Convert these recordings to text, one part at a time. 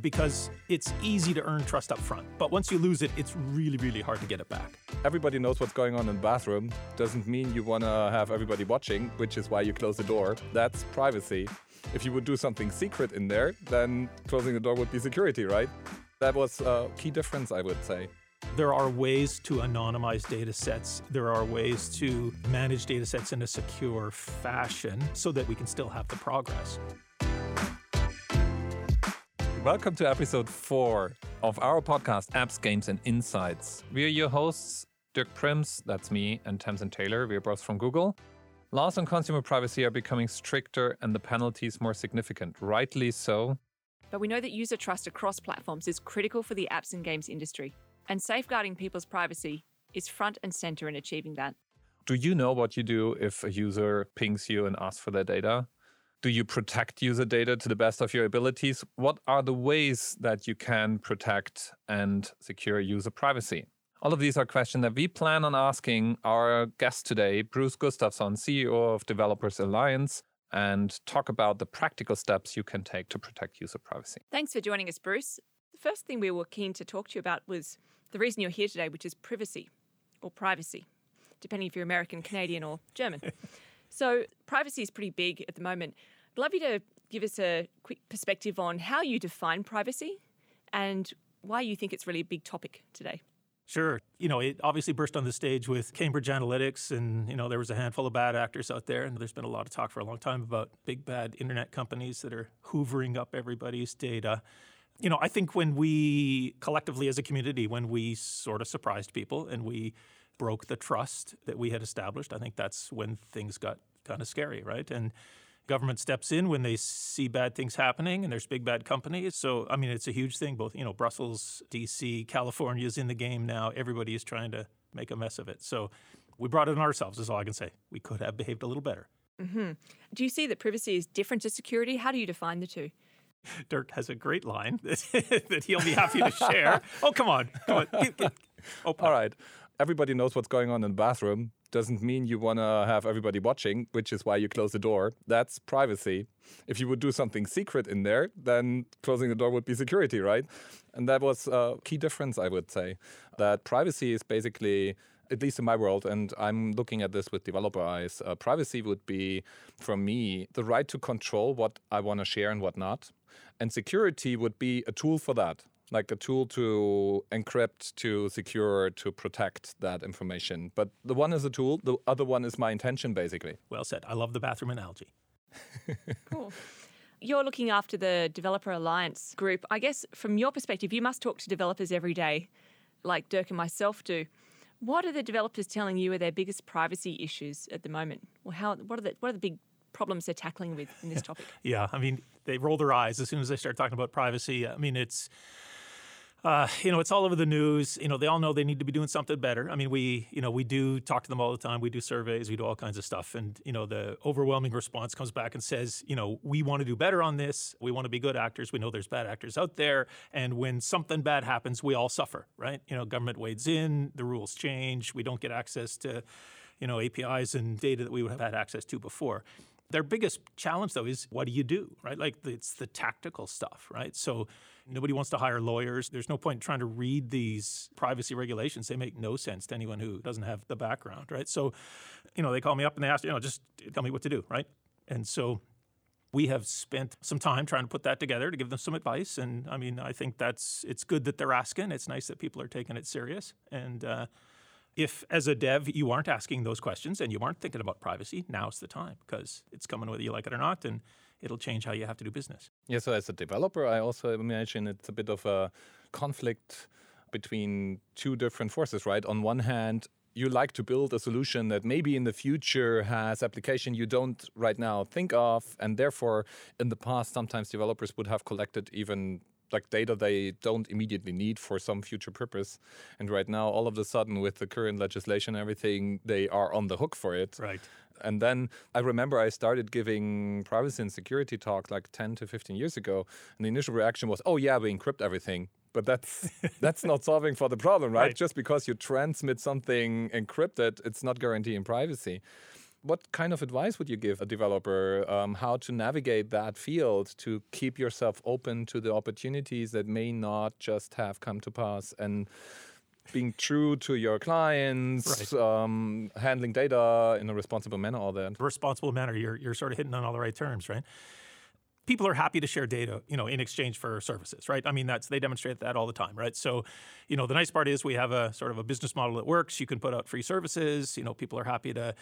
because it's easy to earn trust up front. But once you lose it, it's really, really hard to get it back. Everybody knows what's going on in the bathroom. Doesn't mean you want to have everybody watching, which is why you close the door. That's privacy. If you would do something secret in there, then closing the door would be security, right? That was a key difference, I would say. There are ways to anonymize data sets. There are ways to manage data sets in a secure fashion so that we can still have the progress. Welcome to episode four of our podcast, Apps, Games, and Insights. We are your hosts, Dirk Primbs, that's me, and Tamsin Taylor. We are both from Google. Laws on consumer privacy are becoming stricter and the penalties more significant, rightly so. But we know that user trust across platforms is critical for the apps and games industry, and safeguarding people's privacy is front and center in achieving that. Do you know what you do if a user pings you and asks for their data? Do you protect user data to the best of your abilities? What are the ways that you can protect and secure user privacy? All of these are questions that we plan on asking our guest today, Bruce Gustafson, CEO of Developers Alliance, and talk about the practical steps you can take to protect user privacy. Thanks for joining us, Bruce. The first thing we were keen to talk to you about was the reason you're here today, which is privacy or privacy, depending if you're American, Canadian, or German. so, privacy is pretty big at the moment. I'd love you to give us a quick perspective on how you define privacy and why you think it's really a big topic today. Sure. You know, it obviously burst on the stage with Cambridge Analytica, and, you know, there was a handful of bad actors out there. And there's been a lot of talk for a long time about big bad internet companies that are hoovering up everybody's data. You know, I think when we collectively as a community, when we sort of surprised people and we broke the trust that we had established, I think that's when things got kind of scary, right? And government steps in when they see bad things happening and there's big bad companies. So i mean it's a huge thing both you know brussels dc california is in the game now. Everybody is trying to make a mess of it. So we brought it on ourselves is all i can say. We could have behaved a little better. Mm-hmm. do you see that privacy is different to security? How do you define the two? Dirk has a great line that he'll be happy to share. Oh come on, come on. Oh, all right everybody knows what's going on in the bathroom doesn't mean you want to have everybody watching, which is why you close the door. That's privacy. If you would do something secret in there, then closing the door would be security, right? And that was a key difference, I would say. That privacy is basically at least in my world, and I'm looking at this with developer eyes, uh, privacy would be, for me, the right to control what I want to share and what not. And security would be a tool for that like a tool to encrypt, to secure, to protect that information. But the one is a tool, the other one is my intention, basically. Well said. I love the bathroom analogy. cool. You're looking after the Developer Alliance group. I guess from your perspective, you must talk to developers every day, like Dirk and myself do. What are the developers telling you are their biggest privacy issues at the moment? Or how, what, are the, what are the big problems they're tackling with in this topic? yeah, I mean, they roll their eyes as soon as they start talking about privacy. I mean, it's uh, you know, it's all over the news. You know, they all know they need to be doing something better. I mean, we, you know, we do talk to them all the time. We do surveys, we do all kinds of stuff. And, you know, the overwhelming response comes back and says, you know, we want to do better on this. We want to be good actors. We know there's bad actors out there. And when something bad happens, we all suffer, right? You know, government wades in, the rules change, we don't get access to, you know, APIs and data that we would have had access to before. Their biggest challenge, though, is what do you do, right? Like it's the tactical stuff, right? So nobody wants to hire lawyers. There's no point in trying to read these privacy regulations. They make no sense to anyone who doesn't have the background, right? So, you know, they call me up and they ask, you know, just tell me what to do, right? And so we have spent some time trying to put that together to give them some advice. And I mean, I think that's it's good that they're asking. It's nice that people are taking it serious. And uh, if, as a dev, you aren't asking those questions and you aren't thinking about privacy, now's the time because it's coming whether you like it or not, and it'll change how you have to do business. Yeah, so as a developer, I also imagine it's a bit of a conflict between two different forces, right? On one hand, you like to build a solution that maybe in the future has application you don't right now think of and therefore in the past sometimes developers would have collected even like data they don't immediately need for some future purpose. And right now, all of a sudden, with the current legislation and everything, they are on the hook for it. Right. And then I remember I started giving privacy and security talks like 10 to 15 years ago. And the initial reaction was, oh, yeah, we encrypt everything. But that's that's not solving for the problem, right? right? Just because you transmit something encrypted, it's not guaranteeing privacy What kind of advice would you give a developer um, how to navigate that field to keep yourself open to the opportunities that may not just have come to pass and being true to your clients, right. um, handling data in a responsible manner, all that. Responsible manner, you're, you're sort of hitting on all the right terms, right? People are happy to share data, you know, in exchange for services, right? I mean, that's they demonstrate that all the time, right? So, you know, the nice part is we have a sort of a business model that works. You can put out free services. You know, people are happy to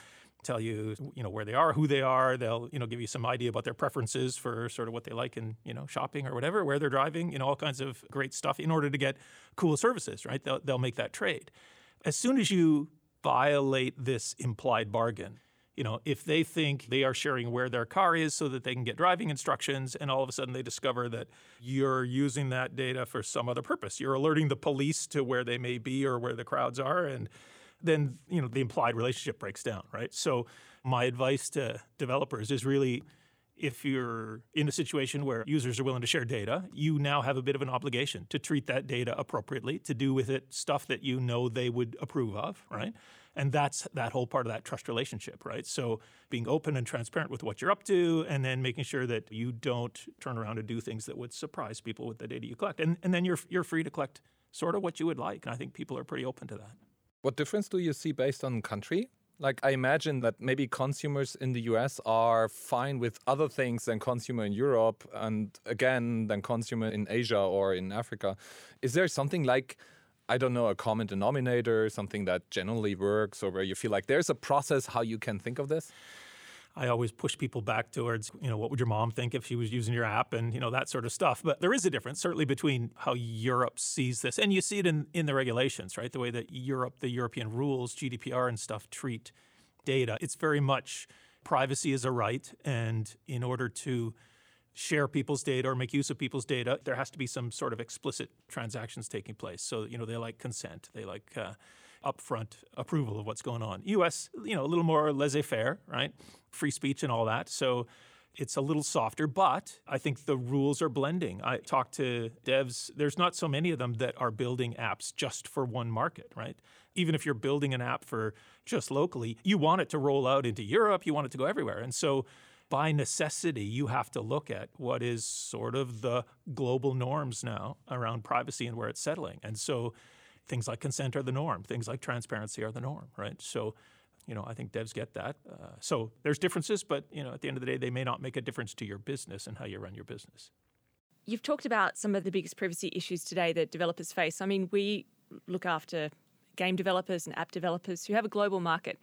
tell you, you know, where they are, who they are. They'll, you know, give you some idea about their preferences for sort of what they like in, you know, shopping or whatever, where they're driving, you know, all kinds of great stuff in order to get cool services, right? They'll, they'll make that trade. As soon as you violate this implied bargain, you know, if they think they are sharing where their car is so that they can get driving instructions, and all of a sudden they discover that you're using that data for some other purpose, you're alerting the police to where they may be or where the crowds are, and then you know the implied relationship breaks down, right? So my advice to developers is really if you're in a situation where users are willing to share data, you now have a bit of an obligation to treat that data appropriately, to do with it stuff that you know they would approve of, right? And that's that whole part of that trust relationship, right? So being open and transparent with what you're up to, and then making sure that you don't turn around and do things that would surprise people with the data you collect. And, and then you're, you're free to collect sort of what you would like. And I think people are pretty open to that. What difference do you see based on country? Like, I imagine that maybe consumers in the US are fine with other things than consumer in Europe, and again, than consumer in Asia or in Africa. Is there something like I don't know, a common denominator, something that generally works, or where you feel like there's a process how you can think of this? I always push people back towards, you know, what would your mom think if she was using your app and, you know, that sort of stuff. But there is a difference, certainly, between how Europe sees this. And you see it in, in the regulations, right? The way that Europe, the European rules, GDPR and stuff treat data. It's very much privacy is a right. And in order to share people's data or make use of people's data, there has to be some sort of explicit transactions taking place. So, you know, they like consent, they like uh, upfront approval of what's going on. US, you know, a little more laissez faire, right? Free speech and all that. So, it's a little softer, but I think the rules are blending. I talked to devs, there's not so many of them that are building apps just for one market, right? Even if you're building an app for just locally, you want it to roll out into Europe, you want it to go everywhere. And so by necessity, you have to look at what is sort of the global norms now around privacy and where it's settling. And so things like consent are the norm, things like transparency are the norm, right? So, you know, I think devs get that. Uh, so there's differences, but, you know, at the end of the day, they may not make a difference to your business and how you run your business. You've talked about some of the biggest privacy issues today that developers face. I mean, we look after game developers and app developers who have a global market.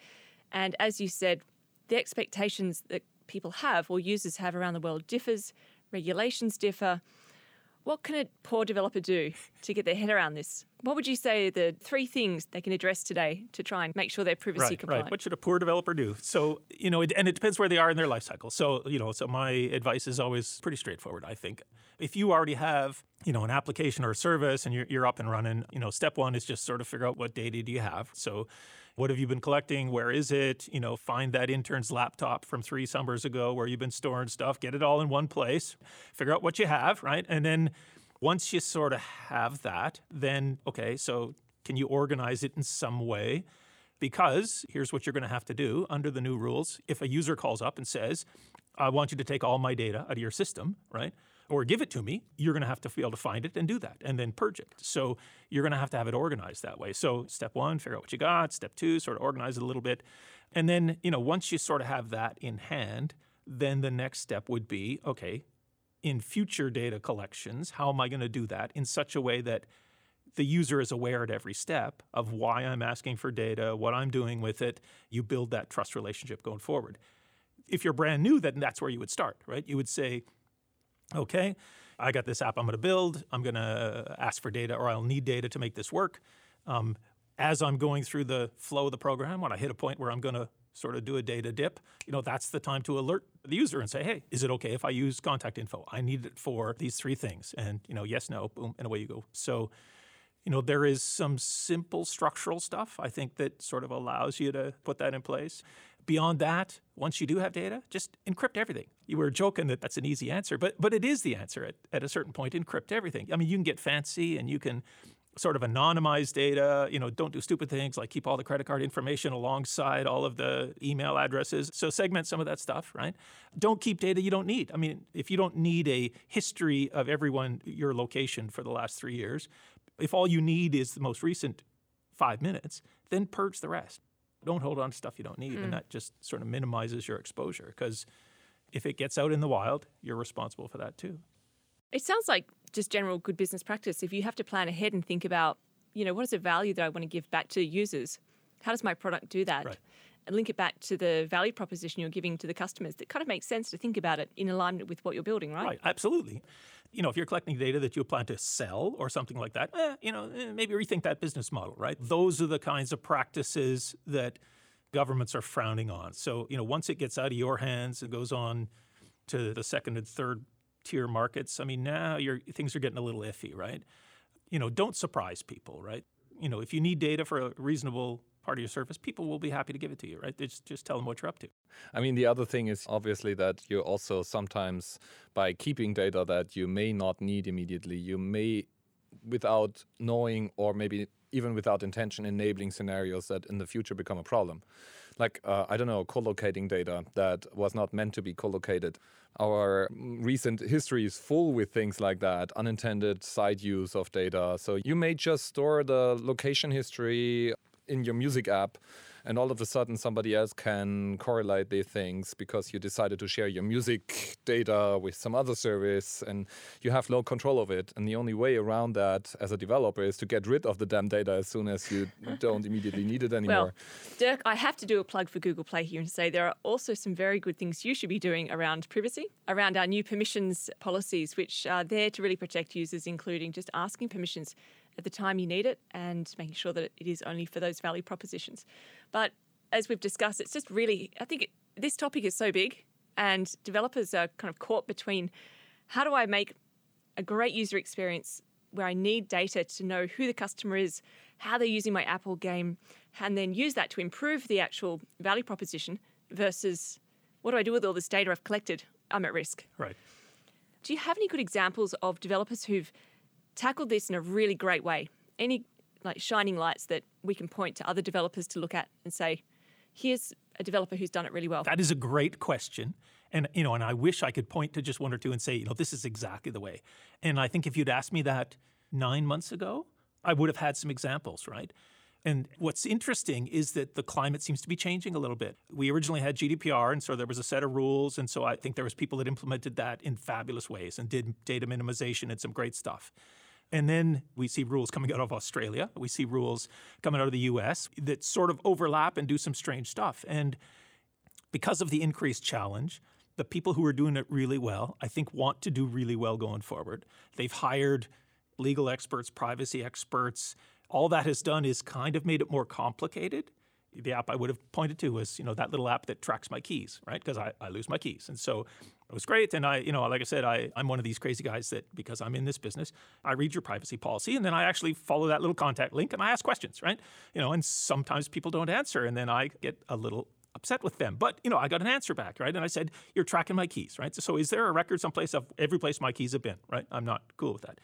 And as you said, the expectations that people have or users have around the world differs, regulations differ. What can a poor developer do to get their head around this? What would you say the three things they can address today to try and make sure they're privacy right, compliant? Right. What should a poor developer do? So, you know, it, and it depends where they are in their life cycle. So, you know, so my advice is always pretty straightforward, I think. If you already have, you know, an application or a service and you're, you're up and running, you know, step one is just sort of figure out what data do you have. So, what have you been collecting? Where is it? You know, find that intern's laptop from three summers ago where you've been storing stuff, get it all in one place, figure out what you have, right? And then once you sort of have that, then, okay, so can you organize it in some way? Because here's what you're going to have to do under the new rules. If a user calls up and says, I want you to take all my data out of your system, right? Or give it to me, you're going to have to be able to find it and do that and then purge it. So you're going to have to have it organized that way. So step one, figure out what you got. Step two, sort of organize it a little bit. And then, you know, once you sort of have that in hand, then the next step would be okay, in future data collections, how am I going to do that in such a way that the user is aware at every step of why I'm asking for data, what I'm doing with it. You build that trust relationship going forward. If you're brand new, then that's where you would start, right? You would say, okay, I got this app I'm going to build. I'm going to ask for data or I'll need data to make this work. Um, as I'm going through the flow of the program, when I hit a point where I'm going to sort of do a data dip, you know, that's the time to alert the user and say, hey, is it okay if I use contact info? I need it for these three things. And, you know, yes, no, boom, and away you go. So, you know, there is some simple structural stuff I think that sort of allows you to put that in place. Beyond that, once you do have data, just encrypt everything. You were joking that that's an easy answer, but but it is the answer at, at a certain point. Encrypt everything. I mean, you can get fancy and you can sort of anonymize data. You know, don't do stupid things like keep all the credit card information alongside all of the email addresses. So segment some of that stuff, right? Don't keep data you don't need. I mean, if you don't need a history of everyone, your location for the last three years, if all you need is the most recent five minutes, then purge the rest. Don't hold on to stuff you don't need. Mm. And that just sort of minimizes your exposure because if it gets out in the wild, you're responsible for that too. It sounds like just general good business practice. If you have to plan ahead and think about, you know, what is the value that I want to give back to users? How does my product do that? Right. And link it back to the value proposition you're giving to the customers. That kind of makes sense to think about it in alignment with what you're building, right? Right, absolutely. You know, if you're collecting data that you plan to sell or something like that, eh, you know, eh, maybe rethink that business model, right? Those are the kinds of practices that governments are frowning on. So, you know, once it gets out of your hands, it goes on to the second and third tier markets, I mean, now things are getting a little iffy, right? You know, don't surprise people, right? You know, if you need data for a reasonable part of your service, people will be happy to give it to you, right? Just just tell them what you're up to. I mean, the other thing is obviously that you also sometimes by keeping data that you may not need immediately, you may without knowing or maybe even without intention enabling scenarios that in the future become a problem like uh, I don't know, collocating data that was not meant to be collocated. Our recent history is full with things like that, unintended side use of data. So you may just store the location history in your music app and all of a sudden somebody else can correlate these things because you decided to share your music data with some other service and you have no control of it. And the only way around that as a developer is to get rid of the damn data as soon as you don't immediately need it anymore. Well, Dirk, I have to do a plug for Google Play here and say there are also some very good things you should be doing around privacy, around our new permissions policies, which are there to really protect users, including just asking permissions at the time you need it and making sure that it is only for those value propositions. But as we've discussed, it's just really, I think it, this topic is so big, and developers are kind of caught between how do I make a great user experience where I need data to know who the customer is, how they're using my Apple game, and then use that to improve the actual value proposition versus what do I do with all this data I've collected? I'm at risk. Right. Do you have any good examples of developers who've tackled this in a really great way. Any like shining lights that we can point to other developers to look at and say, here's a developer who's done it really well? That is a great question. And you know, and I wish I could point to just one or two and say, you know, this is exactly the way. And I think if you'd asked me that nine months ago, I would have had some examples, right? And what's interesting is that the climate seems to be changing a little bit. We originally had GDPR, and so there was a set of rules, and so I think there was people that implemented that in fabulous ways and did data minimization and some great stuff. And then we see rules coming out of Australia. We see rules coming out of the US that sort of overlap and do some strange stuff. And because of the increased challenge, the people who are doing it really well, I think, want to do really well going forward. They've hired legal experts, privacy experts. All that has done is kind of made it more complicated the app I would have pointed to was, you know, that little app that tracks my keys, right? Because I, I lose my keys. And so it was great. And I, you know, like I said, I, I'm one of these crazy guys that because I'm in this business, I read your privacy policy and then I actually follow that little contact link and I ask questions, right? You know, and sometimes people don't answer and then I get a little upset with them. But, you know, I got an answer back, right? And I said, You're tracking my keys, right? So is there a record someplace of every place my keys have been, right? I'm not cool with that.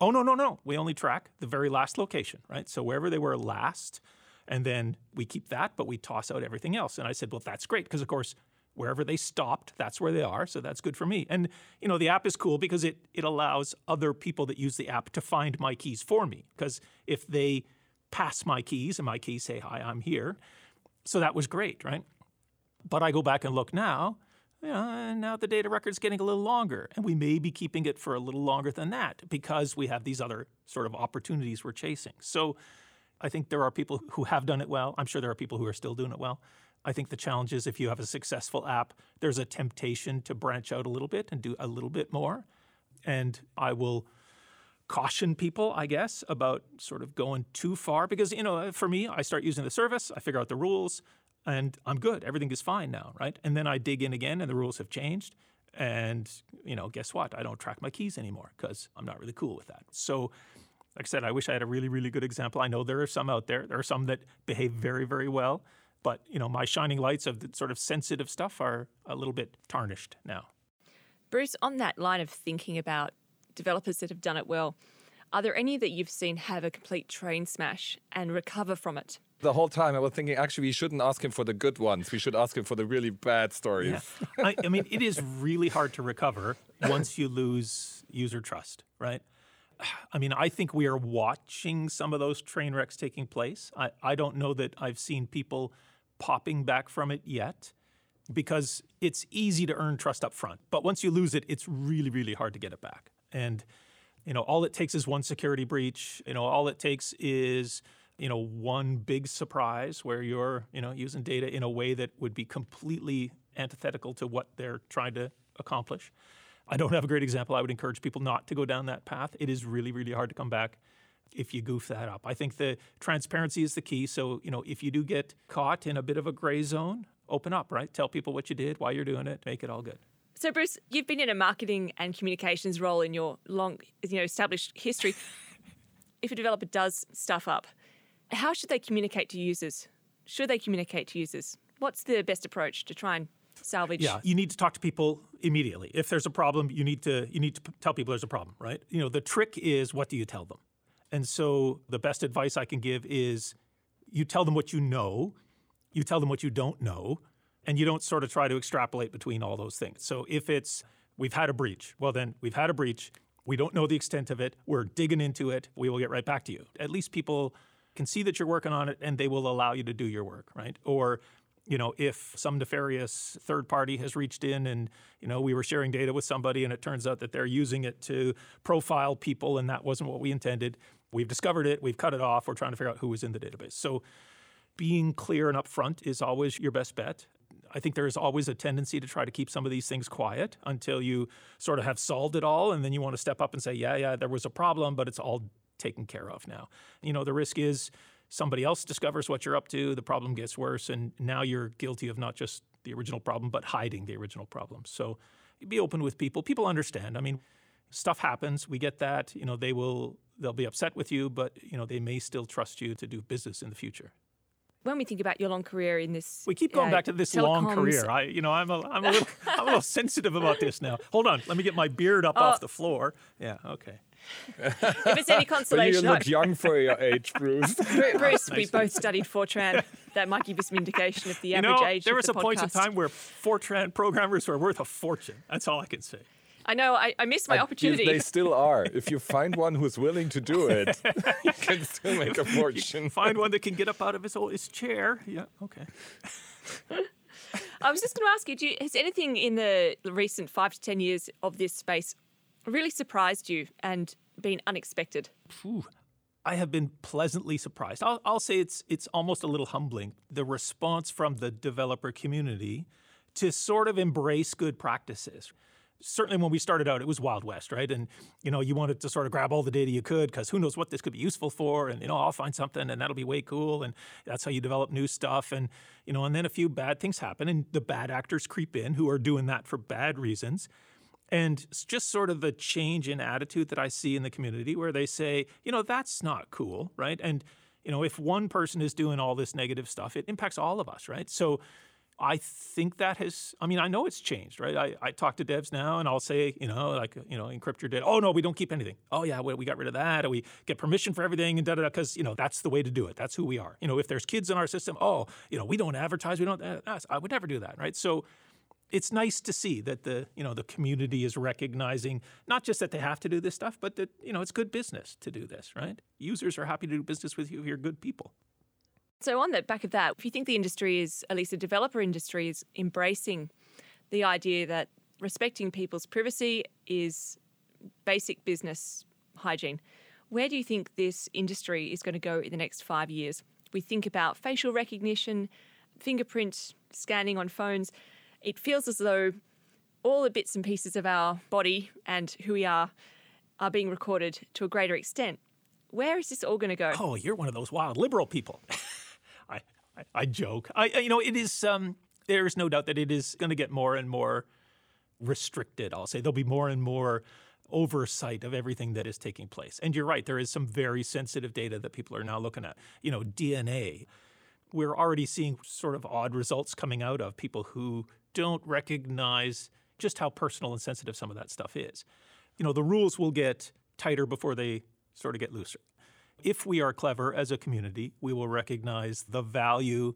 Oh, no, no, no. We only track the very last location, right? So wherever they were last, and then we keep that, but we toss out everything else. And I said, well, that's great because, of course, wherever they stopped, that's where they are. So that's good for me. And you know, the app is cool because it it allows other people that use the app to find my keys for me. Because if they pass my keys and my keys say, "Hi, I'm here," so that was great, right? But I go back and look now. You now the data record's getting a little longer, and we may be keeping it for a little longer than that because we have these other sort of opportunities we're chasing. So I think there are people who have done it well. I'm sure there are people who are still doing it well. I think the challenge is if you have a successful app, there's a temptation to branch out a little bit and do a little bit more. And I will caution people, I guess, about sort of going too far because, you know, for me, I start using the service, I figure out the rules, and I'm good. Everything is fine now, right? And then I dig in again and the rules have changed. And, you know, guess what? I don't track my keys anymore because I'm not really cool with that. So like I said, I wish I had a really, really good example. I know there are some out there. There are some that behave very, very well. But, you know, my shining lights of the sort of sensitive stuff are a little bit tarnished now. Bruce, on that line of thinking about developers that have done it well, Are there any that you've seen have a complete train smash and recover from it? The whole time I was thinking, actually, we shouldn't ask him for the good ones. We should ask him for the really bad stories. Yeah. I, I mean, it is really hard to recover once you lose user trust, right? I mean, I think we are watching some of those train wrecks taking place. I, I don't know that I've seen people popping back from it yet because it's easy to earn trust up front. But once you lose it, it's really, really hard to get it back. And, you know, all it takes is one security breach. You know, all it takes is, you know, one big surprise where you're, you know, using data in a way that would be completely antithetical to what they're trying to accomplish. I don't have a great example. I would encourage people not to go down that path. It is really, really hard to come back if you goof that up. I think the transparency is the key. So, you know, if you do get caught in a bit of a gray zone, open up, right? Tell people what you did, why you're doing it, make it all good. So, Bruce, you've been in a marketing and communications role in your long, you know, established history. if a developer does stuff up, how should they communicate to users? Should they communicate to users? What's the best approach to try and salvage. Yeah, you need to talk to people immediately. If there's a problem, you need to you need to tell people there's a problem, right? You know, the trick is what do you tell them? And so the best advice I can give is you tell them what you know, you tell them what you don't know, and you don't sort of try to extrapolate between all those things. So if it's we've had a breach, well then we've had a breach, we don't know the extent of it, we're digging into it, we will get right back to you. At least people can see that you're working on it and they will allow you to do your work, right? Or you know, if some nefarious third party has reached in and, you know, we were sharing data with somebody and it turns out that they're using it to profile people and that wasn't what we intended, we've discovered it, we've cut it off, we're trying to figure out who was in the database. So being clear and upfront is always your best bet. I think there is always a tendency to try to keep some of these things quiet until you sort of have solved it all. And then you want to step up and say, yeah, yeah, there was a problem, but it's all taken care of now. You know, the risk is somebody else discovers what you're up to, the problem gets worse, and now you're guilty of not just the original problem, but hiding the original problem. So be open with people. People understand. I mean, stuff happens. We get that. You know, they will they'll be upset with you, but you know, they may still trust you to do business in the future when we think about your long career in this, we keep going uh, back to this telecoms. long career. I, you know, I'm a, I'm a little, I'm a little sensitive about this now. Hold on, let me get my beard up oh. off the floor. Yeah, okay. If it's any consolation, you look young for your age, Bruce. Bruce, we both studied Fortran. That might give you some indication of the you average know, age. There was the a point in time where Fortran programmers were worth a fortune. That's all I can say. I know I, I missed my opportunity. They still are. If you find one who's willing to do it, you can still make a fortune. find one that can get up out of his old his chair. Yeah, okay. I was just going to ask you, you, has anything in the recent five to ten years of this space really surprised you and been unexpected? Ooh, I have been pleasantly surprised. I'll, I'll say it's it's almost a little humbling. The response from the developer community to sort of embrace good practices certainly when we started out, it was Wild West, right? And you know, you wanted to sort of grab all the data you could because who knows what this could be useful for, and you know, I'll find something and that'll be way cool, and that's how you develop new stuff. And you know, and then a few bad things happen, and the bad actors creep in who are doing that for bad reasons. And just sort of the change in attitude that I see in the community where they say, you know, that's not cool, right? And you know, if one person is doing all this negative stuff, it impacts all of us, right? So I think that has, I mean, I know it's changed, right? I, I talk to devs now and I'll say, you know, like, you know, encrypt your data. Oh, no, we don't keep anything. Oh, yeah, we, we got rid of that. We get permission for everything and da da da, because, you know, that's the way to do it. That's who we are. You know, if there's kids in our system, oh, you know, we don't advertise, we don't, uh, I would never do that, right? So it's nice to see that the, you know, the community is recognizing not just that they have to do this stuff, but that, you know, it's good business to do this, right? Users are happy to do business with you if you're good people. So, on the back of that, if you think the industry is, at least the developer industry, is embracing the idea that respecting people's privacy is basic business hygiene, where do you think this industry is going to go in the next five years? We think about facial recognition, fingerprint scanning on phones. It feels as though all the bits and pieces of our body and who we are are being recorded to a greater extent. Where is this all going to go? Oh, you're one of those wild liberal people. I, I joke. I, you know, it is. Um, there is no doubt that it is going to get more and more restricted. I'll say there'll be more and more oversight of everything that is taking place. And you're right. There is some very sensitive data that people are now looking at. You know, DNA. We're already seeing sort of odd results coming out of people who don't recognize just how personal and sensitive some of that stuff is. You know, the rules will get tighter before they sort of get looser. If we are clever as a community, we will recognize the value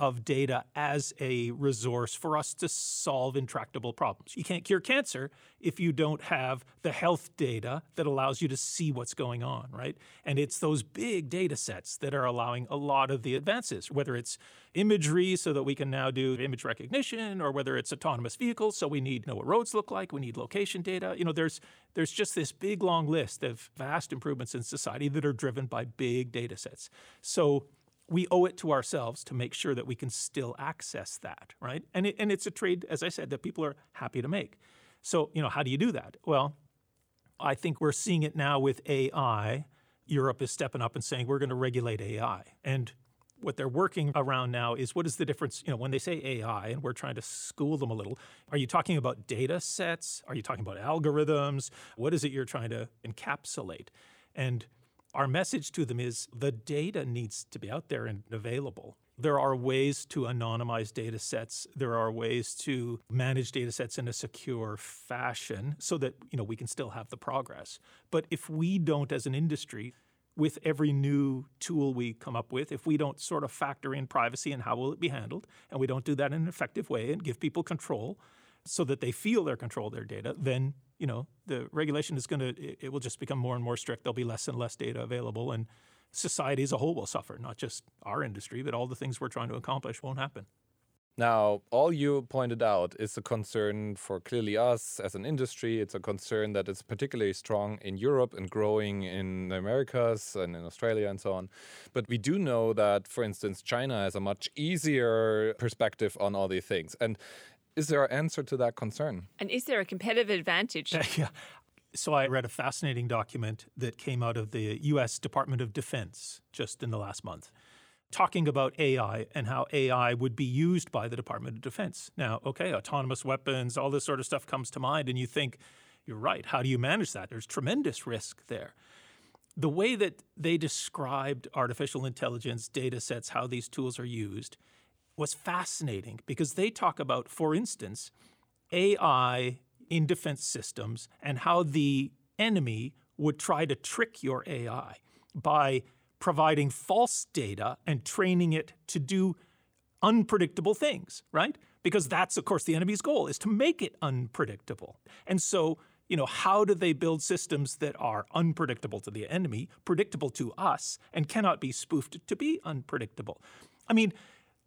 of data as a resource for us to solve intractable problems. You can't cure cancer if you don't have the health data that allows you to see what's going on, right? And it's those big data sets that are allowing a lot of the advances, whether it's imagery so that we can now do image recognition or whether it's autonomous vehicles so we need to know what roads look like, we need location data. You know, there's there's just this big long list of vast improvements in society that are driven by big data sets. So we owe it to ourselves to make sure that we can still access that, right? And, it, and it's a trade, as I said, that people are happy to make. So, you know, how do you do that? Well, I think we're seeing it now with AI. Europe is stepping up and saying we're going to regulate AI. And what they're working around now is what is the difference, you know, when they say AI and we're trying to school them a little, are you talking about data sets? Are you talking about algorithms? What is it you're trying to encapsulate? And our message to them is the data needs to be out there and available. There are ways to anonymize data sets. There are ways to manage data sets in a secure fashion so that you know we can still have the progress. But if we don't as an industry with every new tool we come up with, if we don't sort of factor in privacy and how will it be handled, and we don't do that in an effective way and give people control so that they feel their control of their data, then you know, the regulation is going to, it will just become more and more strict. There'll be less and less data available, and society as a whole will suffer, not just our industry, but all the things we're trying to accomplish won't happen. Now, all you pointed out is a concern for clearly us as an industry. It's a concern that is particularly strong in Europe and growing in the Americas and in Australia and so on. But we do know that, for instance, China has a much easier perspective on all these things. And is there an answer to that concern? And is there a competitive advantage? yeah. So I read a fascinating document that came out of the US Department of Defense just in the last month talking about AI and how AI would be used by the Department of Defense. Now, okay, autonomous weapons, all this sort of stuff comes to mind, and you think, you're right, how do you manage that? There's tremendous risk there. The way that they described artificial intelligence data sets, how these tools are used, was fascinating because they talk about, for instance, AI in defense systems and how the enemy would try to trick your AI by providing false data and training it to do unpredictable things, right? Because that's, of course, the enemy's goal is to make it unpredictable. And so, you know, how do they build systems that are unpredictable to the enemy, predictable to us, and cannot be spoofed to be unpredictable? I mean,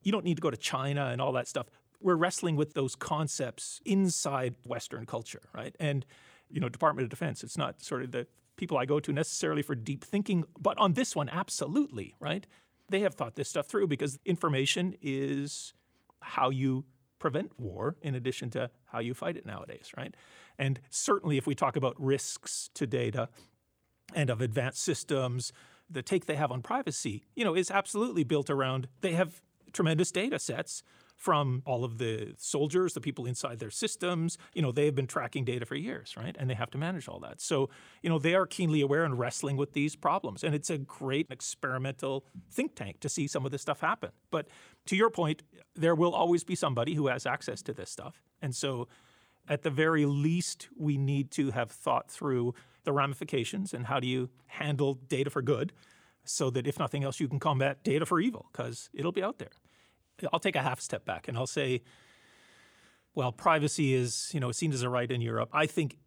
you don't need to go to China and all that stuff. We're wrestling with those concepts inside Western culture, right? And, you know, Department of Defense, it's not sort of the people I go to necessarily for deep thinking, but on this one, absolutely, right? They have thought this stuff through because information is how you prevent war in addition to how you fight it nowadays, right? And certainly if we talk about risks to data and of advanced systems, the take they have on privacy, you know, is absolutely built around they have tremendous data sets from all of the soldiers, the people inside their systems. You know, they have been tracking data for years, right? And they have to manage all that. So, you know, they are keenly aware and wrestling with these problems. And it's a great experimental think tank to see some of this stuff happen. But to your point, there will always be somebody who has access to this stuff. And so, at the very least, we need to have thought through the ramifications and how do you handle data for good so that if nothing else, you can combat data for evil because it'll be out there. I'll take a half step back and I'll say, well, privacy is, you know, seen as a right in Europe. I think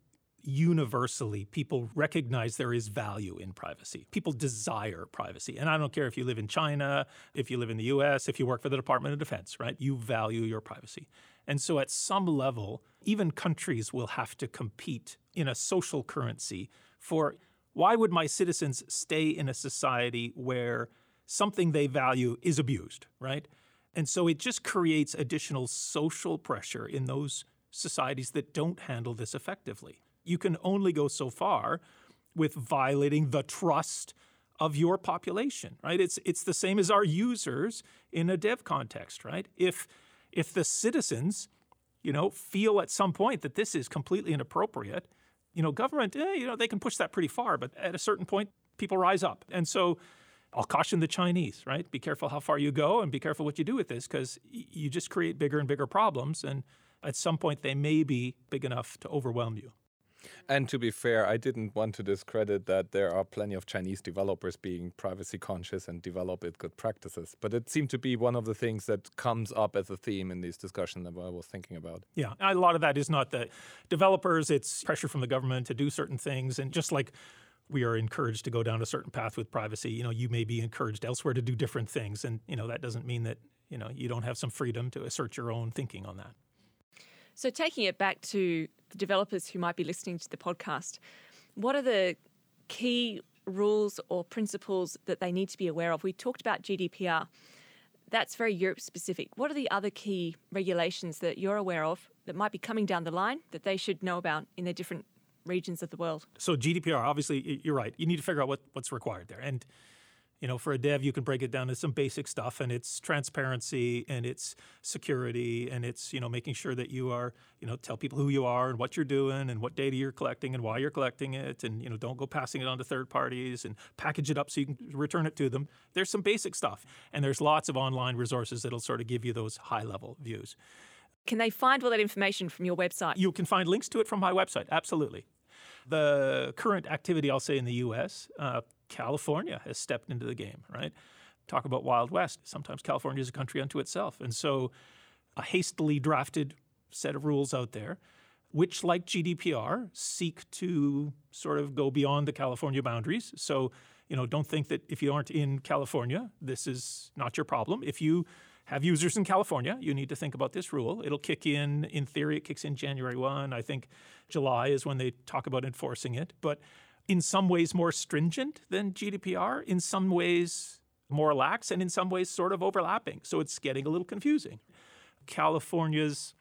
universally people recognize there is value in privacy. People desire privacy. And I don't care if you live in China, if you live in the US, if you work for the Department of Defense, right? You value your privacy. And so at some level, even countries will have to compete in a social currency for why would my citizens stay in a society where something they value is abused, right? And so it just creates additional social pressure in those societies that don't handle this effectively. You can only go so far with violating the trust of your population, right? It's it's the same as our users in a dev context, right? If if the citizens, you know, feel at some point that this is completely inappropriate, you know, government, eh, you know, they can push that pretty far, but at a certain point, people rise up. And so I'll caution the Chinese, right? Be careful how far you go and be careful what you do with this because you just create bigger and bigger problems. And at some point, they may be big enough to overwhelm you. And to be fair, I didn't want to discredit that there are plenty of Chinese developers being privacy conscious and develop it good practices. But it seemed to be one of the things that comes up as a theme in these discussions that I was thinking about. Yeah, a lot of that is not the developers, it's pressure from the government to do certain things. And just like we are encouraged to go down a certain path with privacy, you know, you may be encouraged elsewhere to do different things. And, you know, that doesn't mean that, you know, you don't have some freedom to assert your own thinking on that. So, taking it back to the developers who might be listening to the podcast, what are the key rules or principles that they need to be aware of? We talked about GDPR. That's very Europe specific. What are the other key regulations that you're aware of that might be coming down the line that they should know about in their different regions of the world? So GDPR, obviously, you're right. You need to figure out what, what's required there. And you know, for a dev, you can break it down to some basic stuff, and it's transparency, and it's security, and it's you know making sure that you are you know tell people who you are and what you're doing and what data you're collecting and why you're collecting it, and you know don't go passing it on to third parties and package it up so you can return it to them. There's some basic stuff, and there's lots of online resources that'll sort of give you those high level views. Can they find all that information from your website? You can find links to it from my website, absolutely. The current activity, I'll say, in the US, uh, California has stepped into the game, right? Talk about Wild West. Sometimes California is a country unto itself. And so a hastily drafted set of rules out there, which, like GDPR, seek to sort of go beyond the California boundaries. So, you know, don't think that if you aren't in California, this is not your problem. If you have users in California, you need to think about this rule. It'll kick in, in theory, it kicks in January 1. I think July is when they talk about enforcing it. But in some ways more stringent than GDPR, in some ways more lax, and in some ways sort of overlapping. So it's getting a little confusing. California's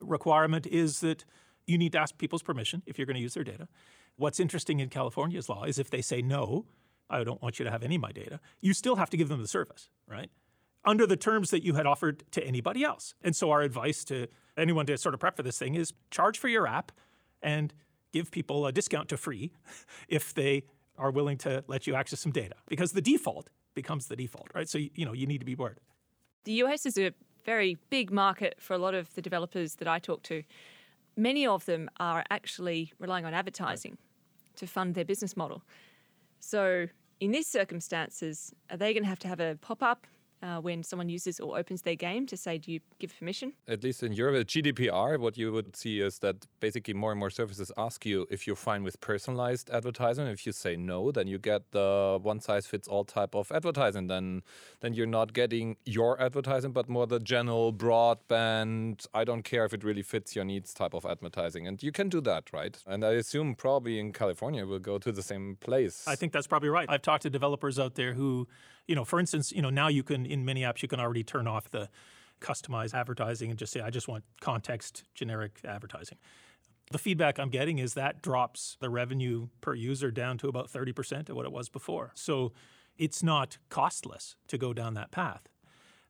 requirement is that you need to ask people's permission if you're going to use their data. What's interesting in California's law is if they say no, I don't want you to have any of my data, you still have to give them the service, right? Under the terms that you had offered to anybody else. And so our advice to anyone to sort of prep for this thing is charge for your app and give people a discount to free if they are willing to let you access some data because the default becomes the default, right? So, you know, you need to be worried. The US is a very big market for a lot of the developers that I talk to. Many of them are actually relying on advertising right. to fund their business model. So, in these circumstances, are they going to have to have a pop up uh, when someone uses or opens their game to say, do you give permission? At least in Europe, GDPR, what you would see is that basically more and more services ask you if you're fine with personalized advertising. If you say no, then you get the one size fits all type of advertising. Then, then you're not getting your advertising, but more the general broadband. I don't care if it really fits your needs type of advertising, and you can do that, right? And I assume probably in California we'll go to the same place. I think that's probably right. I've talked to developers out there who you know, for instance, you know, now you can in many apps you can already turn off the customized advertising and just say I just want context generic advertising. The feedback I'm getting is that drops the revenue per user down to about 30% of what it was before. So it's not costless to go down that path.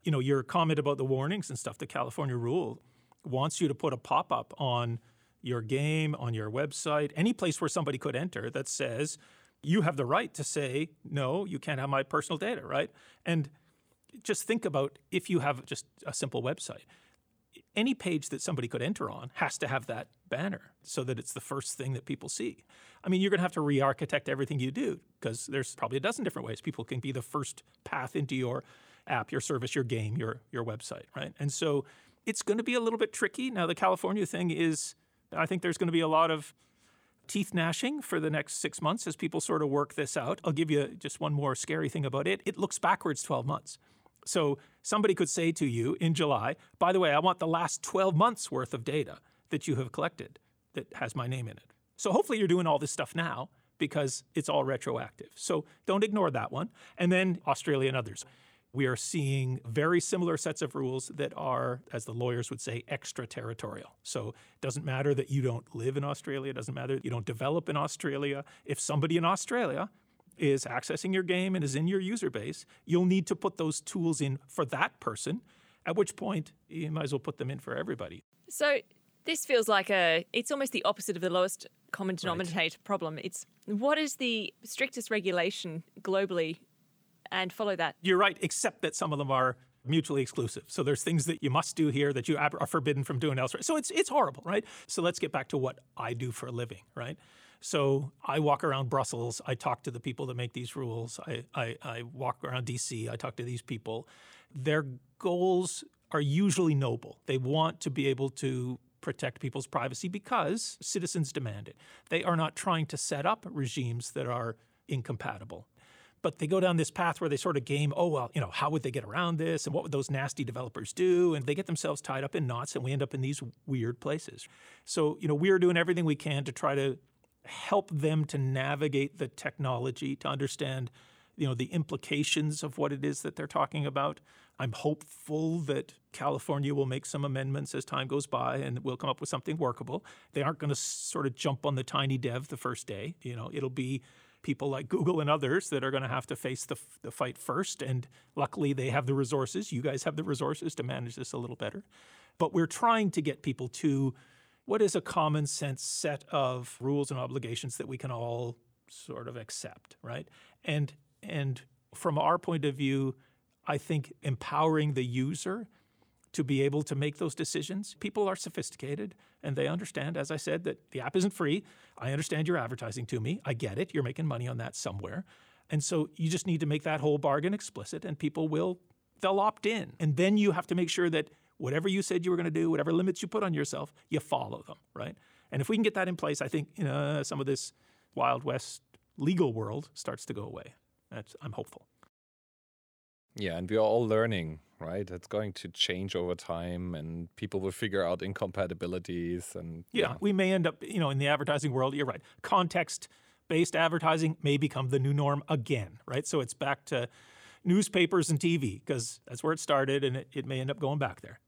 You know, your comment about the warnings and stuff, the California rule wants you to put a pop up on your game, on your website, any place where somebody could enter that says, you have the right to say, no, you can't have my personal data, right? And just think about if you have just a simple website. Any page that somebody could enter on has to have that banner so that it's the first thing that people see. I mean, you're going to have to re architect everything you do because there's probably a dozen different ways people can be the first path into your app, your service, your game, your, your website, right? And so it's going to be a little bit tricky. Now, the California thing is, I think there's going to be a lot of teeth gnashing for the next six months as people sort of work this out. I'll give you just one more scary thing about it. It looks backwards 12 months. So somebody could say to you in July, by the way, I want the last 12 months worth of data that you have collected that has my name in it. So hopefully you're doing all this stuff now because it's all retroactive. So don't ignore that one. And then Australia and others we are seeing very similar sets of rules that are, as the lawyers would say, extraterritorial. So it doesn't matter that you don't live in Australia, it doesn't matter that you don't develop in Australia. If somebody in Australia is accessing your game and is in your user base, you'll need to put those tools in for that person, at which point you might as well put them in for everybody. So this feels like a it's almost the opposite of the lowest common denominator right. problem. It's what is the strictest regulation globally and follow that. You're right, except that some of them are mutually exclusive. So there's things that you must do here that you are forbidden from doing elsewhere. So it's it's horrible, right? So let's get back to what I do for a living, right? So I walk around Brussels. I talk to the people that make these rules. I, I, I walk around DC. I talk to these people. Their goals are usually noble. They want to be able to protect people's privacy because citizens demand it. They are not trying to set up regimes that are incompatible. But they go down this path where they sort of game, oh, well, you know, how would they get around this? And what would those nasty developers do? And they get themselves tied up in knots and we end up in these weird places. So, you know, we are doing everything we can to try to help them to navigate the technology, to understand, you know, the implications of what it is that they're talking about. I'm hopeful that California will make some amendments as time goes by and we'll come up with something workable. They aren't going to sort of jump on the tiny dev the first day. You know, it'll be people like Google and others that are going to have to face the, the fight first. And luckily, they have the resources. You guys have the resources to manage this a little better. But we're trying to get people to what is a common sense set of rules and obligations that we can all sort of accept, right? And and from our point of view, I think empowering the user to be able to make those decisions. People are sophisticated and they understand, as I said, that the app isn't free. I understand you're advertising to me. I get it. You're making money on that somewhere. And so you just need to make that whole bargain explicit and people will they'll opt in. And then you have to make sure that whatever you said you were going to do, whatever limits you put on yourself, you follow them, right? And if we can get that in place, I think you know, some of this Wild West legal world starts to go away. That's, I'm hopeful. Yeah, and we are all learning, right? It's going to change over time, and people will figure out incompatibilities. And yeah, yeah. we may end up, you know, in the advertising world. You're right. Context-based advertising may become the new norm again, right? So it's back to newspapers and TV because that's where it started, and it, it may end up going back there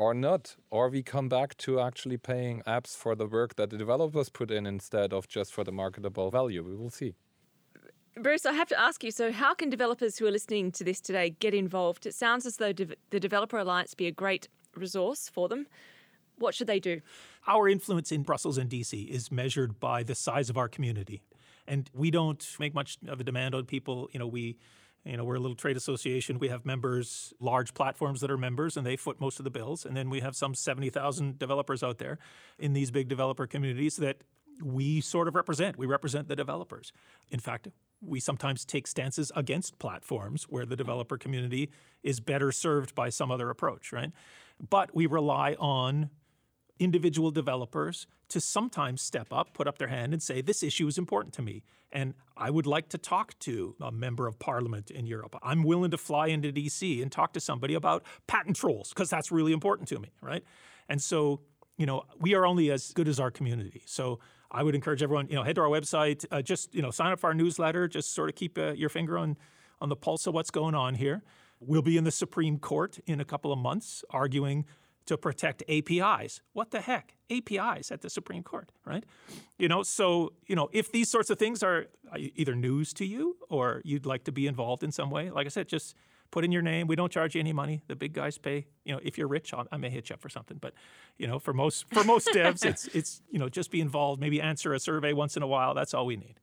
or not or we come back to actually paying apps for the work that the developers put in instead of just for the marketable value we will see Bruce, I have to ask you so, how can developers who are listening to this today get involved? It sounds as though de- the Developer Alliance be a great resource for them. What should they do? Our influence in Brussels and DC is measured by the size of our community. And we don't make much of a demand on people. You know, we you know, we're a little trade association. We have members, large platforms that are members, and they foot most of the bills. And then we have some 70,000 developers out there in these big developer communities that we sort of represent. We represent the developers. In fact, we sometimes take stances against platforms where the developer community is better served by some other approach, right? But we rely on individual developers to sometimes step up, put up their hand, and say, This issue is important to me. And I would like to talk to a member of parliament in Europe. I'm willing to fly into DC and talk to somebody about patent trolls because that's really important to me, right? And so, you know, we are only as good as our community. So I would encourage everyone, you know, head to our website, uh, just you know, sign up for our newsletter, just sort of keep uh, your finger on on the pulse of what's going on here. We'll be in the Supreme Court in a couple of months arguing to protect APIs. What the heck? APIs at the Supreme Court, right? You know, so, you know, if these sorts of things are uh, either news to you or you'd like to be involved in some way, like I said, just put in your name. We don't charge you any money. The big guys pay. You know, if you're rich, I'll, I may hit you up for something. But you know, for most for most devs, it's it's you know just be involved. Maybe answer a survey once in a while. That's all we need.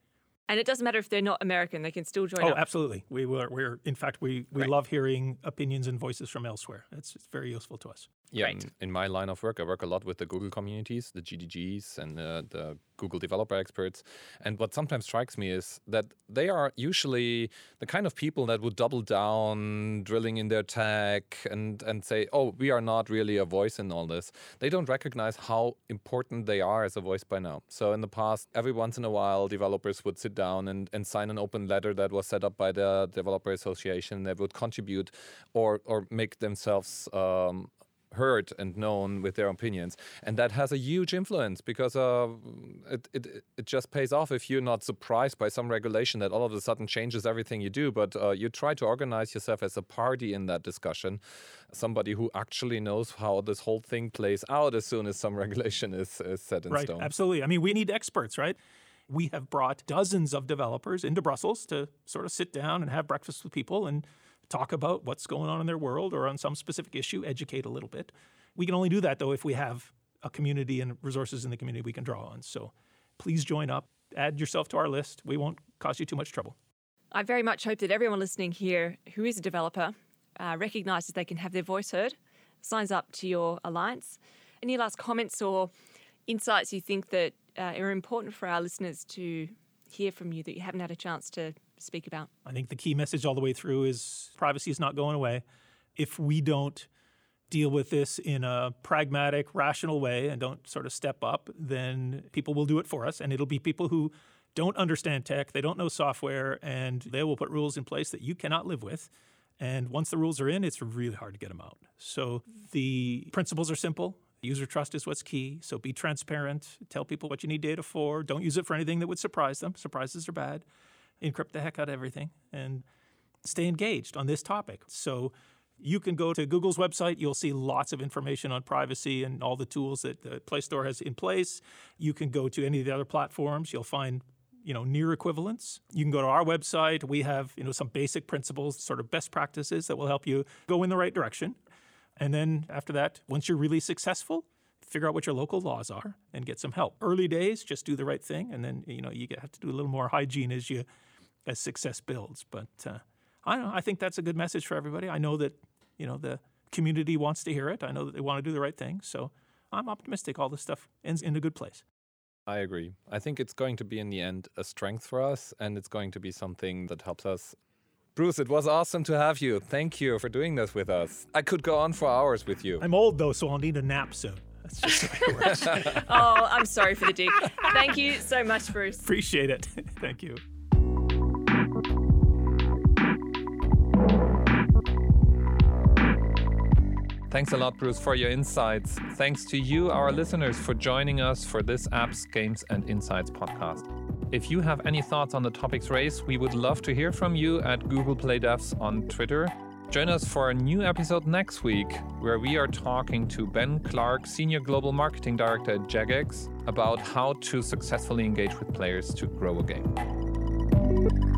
And it doesn't matter if they're not American; they can still join. Oh, up. absolutely. We were, we're in fact we we right. love hearing opinions and voices from elsewhere. It's, it's very useful to us. Yeah, right. in, in, my line of work, I work a lot with the Google communities, the GDGs, and uh, the Google developer experts. And what sometimes strikes me is that they are usually the kind of people that would double down, drilling in their tech, and and say, "Oh, we are not really a voice in all this." They don't recognize how important they are as a voice by now. So in the past, every once in a while, developers would sit down and, and sign an open letter that was set up by the developer association. They would contribute or or make themselves um, heard and known with their opinions. And that has a huge influence because uh, it, it, it just pays off if you're not surprised by some regulation that all of a sudden changes everything you do. But uh, you try to organize yourself as a party in that discussion somebody who actually knows how this whole thing plays out as soon as some regulation is, is set in right, stone. absolutely. I mean we need experts right? We have brought dozens of developers into brussels to sort of sit down and have breakfast with people and talk about what's going on in their world or on some specific issue, educate a little bit. We can only do that, though, if we have a community and resources in the community we can draw on. So please join up, add yourself to our list. We won't cause you too much trouble. I very much hope that everyone listening here who is a developer uh, recognises they can have their voice heard, signs up to your alliance. Any last comments or insights you think that uh, are important for our listeners to hear from you that you haven't had a chance to speak about? I think the key message all the way through is privacy is not going away. If we don't deal with this in a pragmatic, rational way and don't sort of step up, then people will do it for us. And it'll be people who don't understand tech, they don't know software, and they will put rules in place that you cannot live with. And once the rules are in, it's really hard to get them out. So the principles are simple. User trust is what's key. So be transparent. Tell people what you need data for. Don't use it for anything that would surprise them. Surprises are bad. Encrypt the heck out of everything and stay engaged on this topic. So you can go to Google's website. You'll see lots of information on privacy and all the tools that the Play Store has in place. You can go to any of the other platforms. You'll find you know near equivalents you can go to our website we have you know some basic principles sort of best practices that will help you go in the right direction and then after that once you're really successful figure out what your local laws are and get some help early days just do the right thing and then you know you have to do a little more hygiene as you as success builds but uh, i know i think that's a good message for everybody i know that you know the community wants to hear it i know that they want to do the right thing so i'm optimistic all this stuff ends in a good place I agree. I think it's going to be in the end a strength for us and it's going to be something that helps us. Bruce, it was awesome to have you. Thank you for doing this with us. I could go on for hours with you. i'm old though so i'll need a nap soon that's just the way it works oh, I'm sorry for the dig. Thank you so much, Bruce. appreciate it thank you Thanks a lot, Bruce, for your insights. Thanks to you, our listeners, for joining us for this Apps, Games, and Insights podcast. If you have any thoughts on the topics raised, we would love to hear from you at Google Play Devs on Twitter. Join us for a new episode next week, where we are talking to Ben Clark, Senior Global Marketing Director at Jagex, about how to successfully engage with players to grow a game.